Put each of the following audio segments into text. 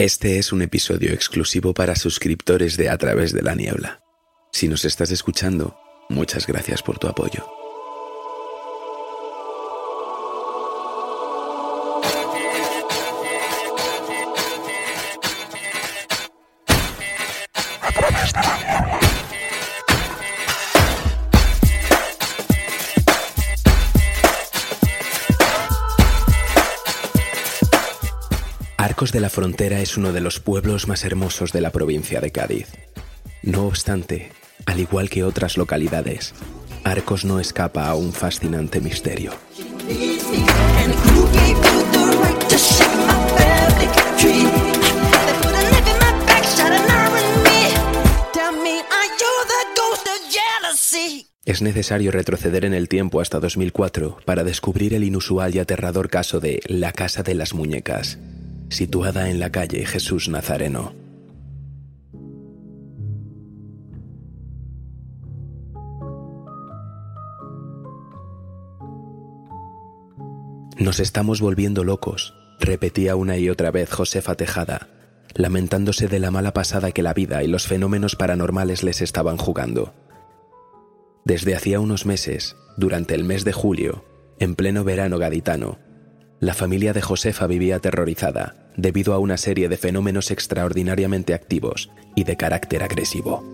Este es un episodio exclusivo para suscriptores de A través de la niebla. Si nos estás escuchando, muchas gracias por tu apoyo. Arcos de la Frontera es uno de los pueblos más hermosos de la provincia de Cádiz. No obstante, al igual que otras localidades, Arcos no escapa a un fascinante misterio. Es necesario retroceder en el tiempo hasta 2004 para descubrir el inusual y aterrador caso de la Casa de las Muñecas, situada en la calle Jesús Nazareno. Nos estamos volviendo locos, repetía una y otra vez Josefa Tejada, lamentándose de la mala pasada que la vida y los fenómenos paranormales les estaban jugando. Desde hacía unos meses, durante el mes de julio, en pleno verano gaditano, la familia de Josefa vivía aterrorizada debido a una serie de fenómenos extraordinariamente activos y de carácter agresivo.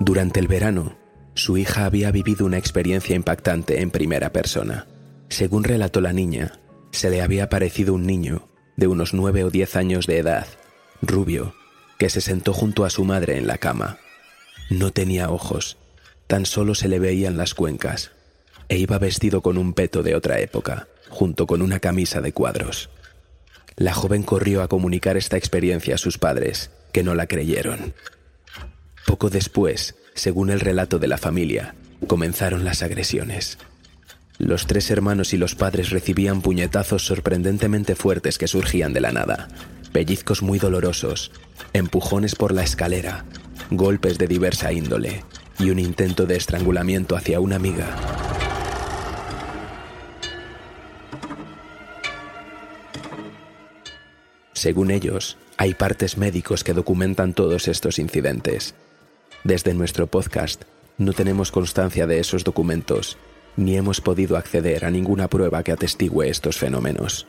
Durante el verano, su hija había vivido una experiencia impactante en primera persona. Según relató la niña, se le había aparecido un niño de unos nueve o diez años de edad, rubio, que se sentó junto a su madre en la cama. No tenía ojos, tan solo se le veían las cuencas, e iba vestido con un peto de otra época, junto con una camisa de cuadros. La joven corrió a comunicar esta experiencia a sus padres, que no la creyeron. Poco después, según el relato de la familia, comenzaron las agresiones. Los tres hermanos y los padres recibían puñetazos sorprendentemente fuertes que surgían de la nada, pellizcos muy dolorosos, empujones por la escalera, golpes de diversa índole y un intento de estrangulamiento hacia una amiga. Según ellos, hay partes médicos que documentan todos estos incidentes, desde nuestro podcast no tenemos constancia de esos documentos, ni hemos podido acceder a ninguna prueba que atestigue estos fenómenos.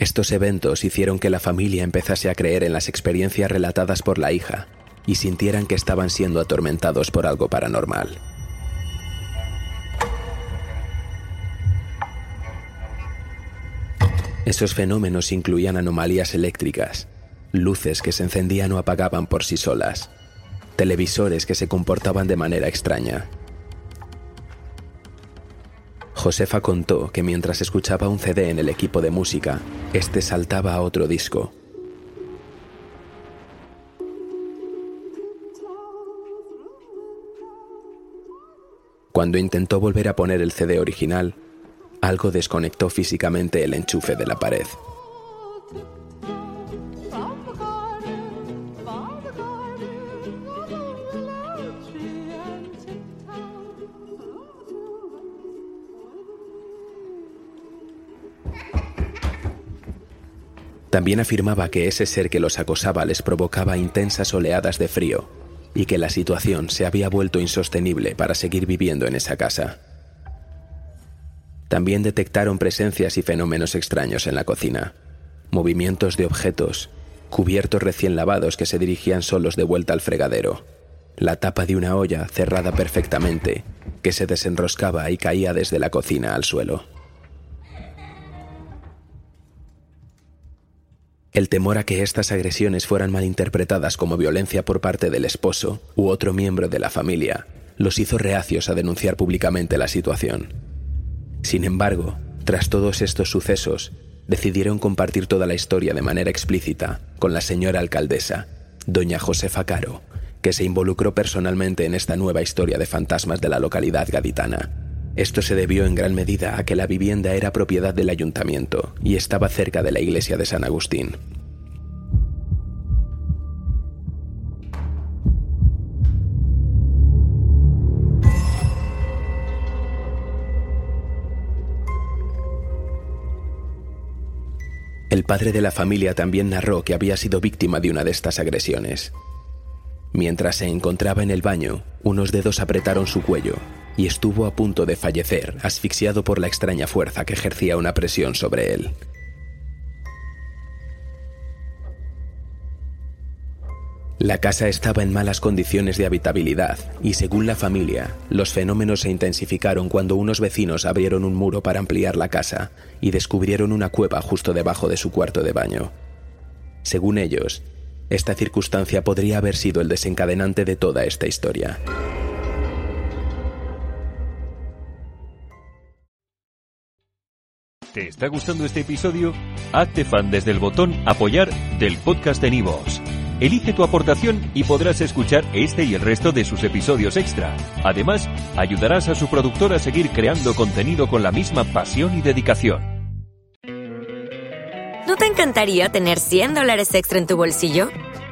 Estos eventos hicieron que la familia empezase a creer en las experiencias relatadas por la hija y sintieran que estaban siendo atormentados por algo paranormal. Esos fenómenos incluían anomalías eléctricas, luces que se encendían o apagaban por sí solas, televisores que se comportaban de manera extraña. Josefa contó que mientras escuchaba un CD en el equipo de música, este saltaba a otro disco. Cuando intentó volver a poner el CD original, algo desconectó físicamente el enchufe de la pared. También afirmaba que ese ser que los acosaba les provocaba intensas oleadas de frío y que la situación se había vuelto insostenible para seguir viviendo en esa casa. También detectaron presencias y fenómenos extraños en la cocina. Movimientos de objetos, cubiertos recién lavados que se dirigían solos de vuelta al fregadero. La tapa de una olla cerrada perfectamente, que se desenroscaba y caía desde la cocina al suelo. El temor a que estas agresiones fueran malinterpretadas como violencia por parte del esposo u otro miembro de la familia los hizo reacios a denunciar públicamente la situación. Sin embargo, tras todos estos sucesos, decidieron compartir toda la historia de manera explícita con la señora alcaldesa, doña Josefa Caro, que se involucró personalmente en esta nueva historia de fantasmas de la localidad gaditana. Esto se debió en gran medida a que la vivienda era propiedad del ayuntamiento y estaba cerca de la iglesia de San Agustín. El padre de la familia también narró que había sido víctima de una de estas agresiones. Mientras se encontraba en el baño, unos dedos apretaron su cuello y estuvo a punto de fallecer, asfixiado por la extraña fuerza que ejercía una presión sobre él. La casa estaba en malas condiciones de habitabilidad y según la familia, los fenómenos se intensificaron cuando unos vecinos abrieron un muro para ampliar la casa y descubrieron una cueva justo debajo de su cuarto de baño. Según ellos, esta circunstancia podría haber sido el desencadenante de toda esta historia. ¿Te está gustando este episodio? Hazte fan desde el botón apoyar del podcast de Nivos. Elige tu aportación y podrás escuchar este y el resto de sus episodios extra. Además, ayudarás a su productor a seguir creando contenido con la misma pasión y dedicación. ¿No te encantaría tener 100 dólares extra en tu bolsillo?